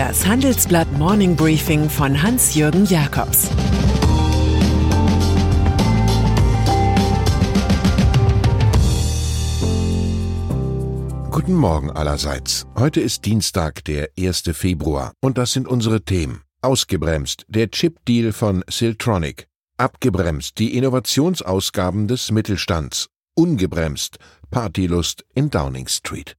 Das Handelsblatt Morning Briefing von Hans-Jürgen Jakobs Guten Morgen allerseits. Heute ist Dienstag, der 1. Februar, und das sind unsere Themen. Ausgebremst, der Chip-Deal von Siltronic. Abgebremst, die Innovationsausgaben des Mittelstands. Ungebremst, Partylust in Downing Street.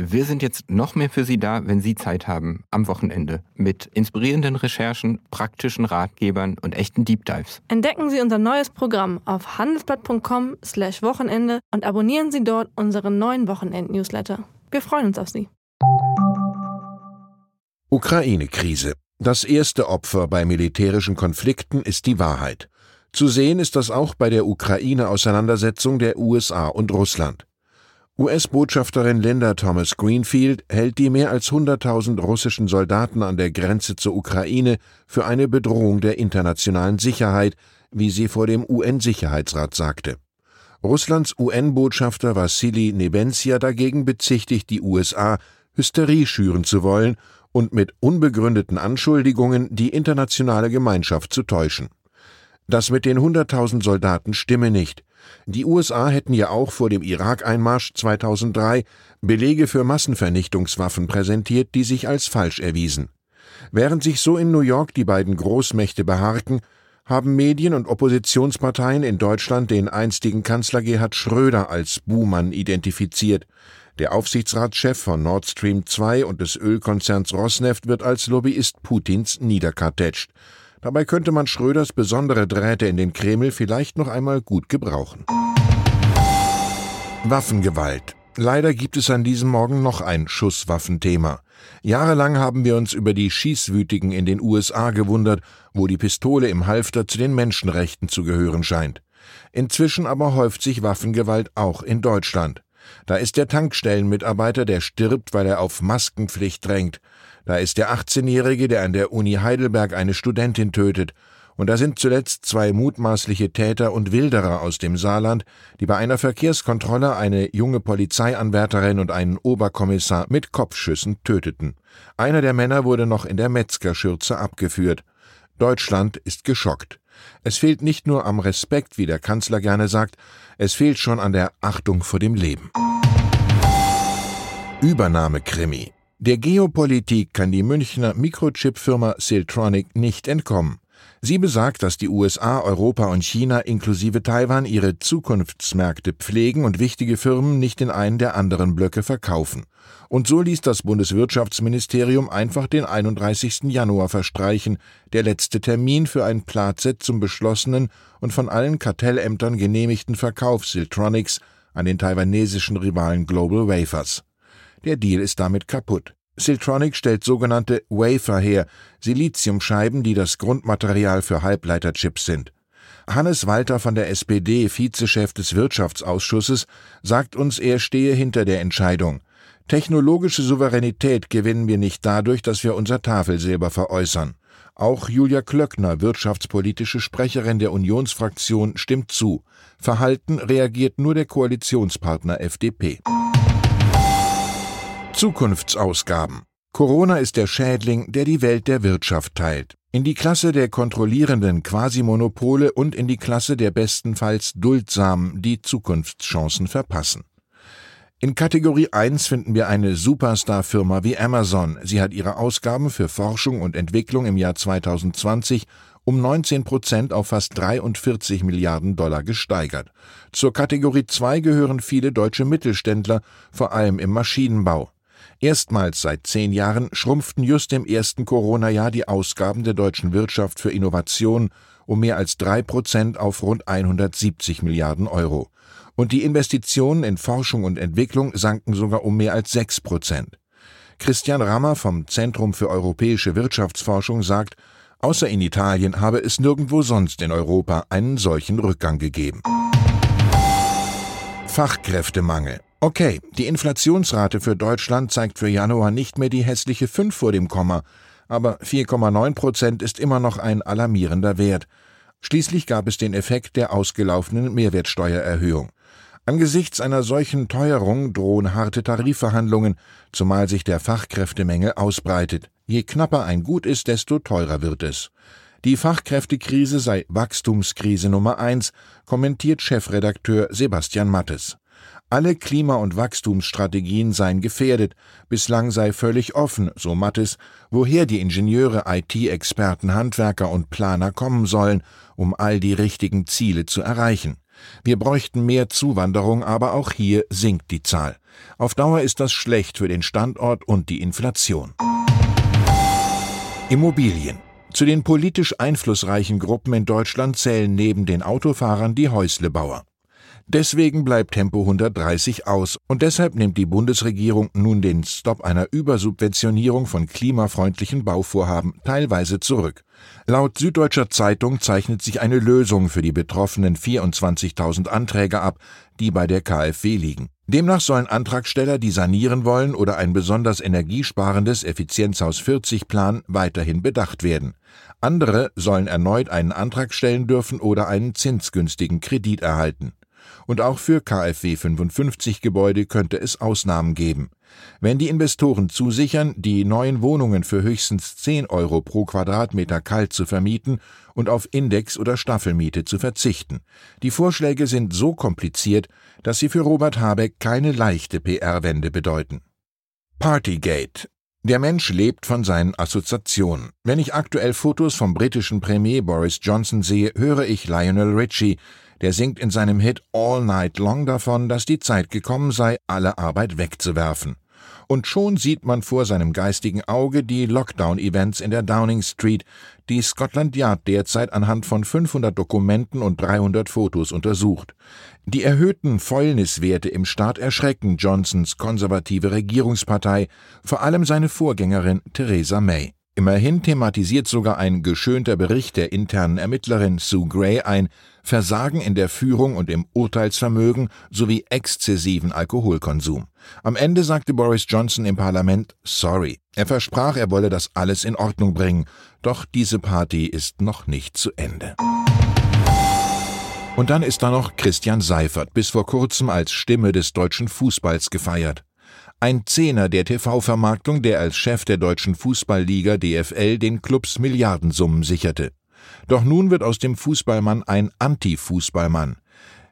Wir sind jetzt noch mehr für Sie da, wenn Sie Zeit haben, am Wochenende, mit inspirierenden Recherchen, praktischen Ratgebern und echten Deep Dives. Entdecken Sie unser neues Programm auf handelsblatt.com/wochenende und abonnieren Sie dort unseren neuen Wochenend-Newsletter. Wir freuen uns auf Sie. Ukraine-Krise. Das erste Opfer bei militärischen Konflikten ist die Wahrheit. Zu sehen ist das auch bei der Ukraine-Auseinandersetzung der USA und Russland. US-Botschafterin Linda Thomas Greenfield hält die mehr als 100.000 russischen Soldaten an der Grenze zur Ukraine für eine Bedrohung der internationalen Sicherheit, wie sie vor dem UN-Sicherheitsrat sagte. Russlands UN-Botschafter Wassili Nebenzia dagegen bezichtigt die USA, Hysterie schüren zu wollen und mit unbegründeten Anschuldigungen die internationale Gemeinschaft zu täuschen. Das mit den 100.000 Soldaten stimme nicht. Die USA hätten ja auch vor dem Irak-Einmarsch 2003 Belege für Massenvernichtungswaffen präsentiert, die sich als falsch erwiesen. Während sich so in New York die beiden Großmächte beharrten, haben Medien und Oppositionsparteien in Deutschland den einstigen Kanzler Gerhard Schröder als Buhmann identifiziert. Der Aufsichtsratschef von Nord Stream 2 und des Ölkonzerns Rosneft wird als Lobbyist Putins niederkartätscht. Dabei könnte man Schröders besondere Drähte in den Kreml vielleicht noch einmal gut gebrauchen. Waffengewalt. Leider gibt es an diesem Morgen noch ein Schusswaffenthema. Jahrelang haben wir uns über die Schießwütigen in den USA gewundert, wo die Pistole im Halfter zu den Menschenrechten zu gehören scheint. Inzwischen aber häuft sich Waffengewalt auch in Deutschland. Da ist der Tankstellenmitarbeiter, der stirbt, weil er auf Maskenpflicht drängt. Da ist der 18-Jährige, der an der Uni Heidelberg eine Studentin tötet. Und da sind zuletzt zwei mutmaßliche Täter und Wilderer aus dem Saarland, die bei einer Verkehrskontrolle eine junge Polizeianwärterin und einen Oberkommissar mit Kopfschüssen töteten. Einer der Männer wurde noch in der Metzgerschürze abgeführt. Deutschland ist geschockt. Es fehlt nicht nur am Respekt, wie der Kanzler gerne sagt, es fehlt schon an der Achtung vor dem Leben. Übernahmekrimi. Der Geopolitik kann die Münchner Mikrochip-Firma Siltronic nicht entkommen. Sie besagt, dass die USA, Europa und China inklusive Taiwan ihre Zukunftsmärkte pflegen und wichtige Firmen nicht in einen der anderen Blöcke verkaufen. Und so ließ das Bundeswirtschaftsministerium einfach den 31. Januar verstreichen, der letzte Termin für ein Platset zum beschlossenen und von allen Kartellämtern genehmigten Verkauf Siltronics an den taiwanesischen Rivalen Global Wafers. Der Deal ist damit kaputt. Siltronic stellt sogenannte Wafer her, Siliziumscheiben, die das Grundmaterial für Halbleiterchips sind. Hannes Walter von der SPD, Vizechef des Wirtschaftsausschusses, sagt uns, er stehe hinter der Entscheidung. Technologische Souveränität gewinnen wir nicht dadurch, dass wir unser Tafelsilber veräußern. Auch Julia Klöckner, wirtschaftspolitische Sprecherin der Unionsfraktion, stimmt zu. Verhalten reagiert nur der Koalitionspartner FDP. Zukunftsausgaben. Corona ist der Schädling, der die Welt der Wirtschaft teilt. In die Klasse der kontrollierenden Quasimonopole und in die Klasse der bestenfalls duldsamen, die Zukunftschancen verpassen. In Kategorie 1 finden wir eine Superstar-Firma wie Amazon. Sie hat ihre Ausgaben für Forschung und Entwicklung im Jahr 2020 um 19 Prozent auf fast 43 Milliarden Dollar gesteigert. Zur Kategorie 2 gehören viele deutsche Mittelständler, vor allem im Maschinenbau. Erstmals seit zehn Jahren schrumpften just im ersten Corona-Jahr die Ausgaben der deutschen Wirtschaft für Innovation um mehr als drei Prozent auf rund 170 Milliarden Euro. Und die Investitionen in Forschung und Entwicklung sanken sogar um mehr als sechs Prozent. Christian Rammer vom Zentrum für europäische Wirtschaftsforschung sagt, außer in Italien habe es nirgendwo sonst in Europa einen solchen Rückgang gegeben. Fachkräftemangel. Okay, die Inflationsrate für Deutschland zeigt für Januar nicht mehr die hässliche 5 vor dem Komma, aber 4,9 Prozent ist immer noch ein alarmierender Wert. Schließlich gab es den Effekt der ausgelaufenen Mehrwertsteuererhöhung. Angesichts einer solchen Teuerung drohen harte Tarifverhandlungen, zumal sich der Fachkräftemängel ausbreitet. Je knapper ein Gut ist, desto teurer wird es. Die Fachkräftekrise sei Wachstumskrise Nummer eins, kommentiert Chefredakteur Sebastian Mattes. Alle Klima- und Wachstumsstrategien seien gefährdet, bislang sei völlig offen, so Mattes, woher die Ingenieure, IT-Experten, Handwerker und Planer kommen sollen, um all die richtigen Ziele zu erreichen. Wir bräuchten mehr Zuwanderung, aber auch hier sinkt die Zahl. Auf Dauer ist das schlecht für den Standort und die Inflation. Immobilien. Zu den politisch einflussreichen Gruppen in Deutschland zählen neben den Autofahrern die Häuslebauer. Deswegen bleibt Tempo 130 aus und deshalb nimmt die Bundesregierung nun den Stopp einer Übersubventionierung von klimafreundlichen Bauvorhaben teilweise zurück. Laut Süddeutscher Zeitung zeichnet sich eine Lösung für die betroffenen 24.000 Anträge ab, die bei der KfW liegen. Demnach sollen Antragsteller, die sanieren wollen oder ein besonders energiesparendes Effizienzhaus 40 Plan weiterhin bedacht werden. Andere sollen erneut einen Antrag stellen dürfen oder einen zinsgünstigen Kredit erhalten. Und auch für KfW 55 Gebäude könnte es Ausnahmen geben. Wenn die Investoren zusichern, die neuen Wohnungen für höchstens 10 Euro pro Quadratmeter kalt zu vermieten und auf Index- oder Staffelmiete zu verzichten. Die Vorschläge sind so kompliziert, dass sie für Robert Habeck keine leichte PR-Wende bedeuten. Partygate. Der Mensch lebt von seinen Assoziationen. Wenn ich aktuell Fotos vom britischen Premier Boris Johnson sehe, höre ich Lionel Richie, der singt in seinem Hit All Night Long davon, dass die Zeit gekommen sei, alle Arbeit wegzuwerfen. Und schon sieht man vor seinem geistigen Auge die Lockdown-Events in der Downing Street, die Scotland Yard derzeit anhand von 500 Dokumenten und 300 Fotos untersucht. Die erhöhten Fäulniswerte im Staat erschrecken Johnsons konservative Regierungspartei, vor allem seine Vorgängerin Theresa May. Immerhin thematisiert sogar ein geschönter Bericht der internen Ermittlerin Sue Gray ein Versagen in der Führung und im Urteilsvermögen sowie exzessiven Alkoholkonsum. Am Ende sagte Boris Johnson im Parlament Sorry. Er versprach, er wolle das alles in Ordnung bringen. Doch diese Party ist noch nicht zu Ende. Und dann ist da noch Christian Seifert, bis vor kurzem als Stimme des deutschen Fußballs gefeiert. Ein Zehner der TV-Vermarktung, der als Chef der deutschen Fußballliga DFL den Clubs Milliardensummen sicherte. Doch nun wird aus dem Fußballmann ein Anti-Fußballmann.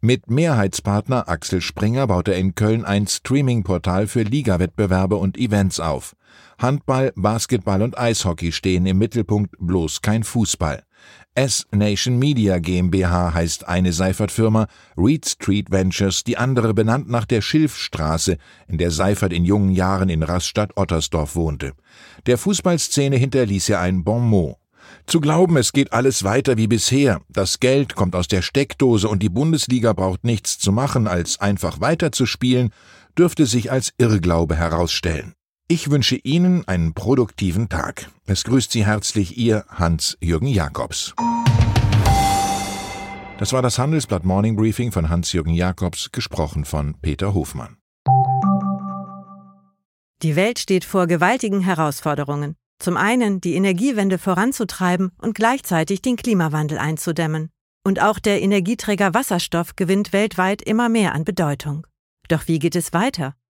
Mit Mehrheitspartner Axel Springer baut er in Köln ein Streaming-Portal für Ligawettbewerbe und Events auf. Handball, Basketball und Eishockey stehen im Mittelpunkt, bloß kein Fußball. S-Nation Media GmbH heißt eine Seifert-Firma, Reed Street Ventures die andere benannt nach der Schilfstraße, in der Seifert in jungen Jahren in Rastatt-Ottersdorf wohnte. Der Fußballszene hinterließ er ein Bon mot. Zu glauben, es geht alles weiter wie bisher, das Geld kommt aus der Steckdose und die Bundesliga braucht nichts zu machen, als einfach weiterzuspielen, dürfte sich als Irrglaube herausstellen. Ich wünsche Ihnen einen produktiven Tag. Es grüßt Sie herzlich Ihr Hans-Jürgen Jakobs. Das war das Handelsblatt Morning Briefing von Hans-Jürgen Jakobs, gesprochen von Peter Hofmann. Die Welt steht vor gewaltigen Herausforderungen. Zum einen die Energiewende voranzutreiben und gleichzeitig den Klimawandel einzudämmen. Und auch der Energieträger Wasserstoff gewinnt weltweit immer mehr an Bedeutung. Doch wie geht es weiter?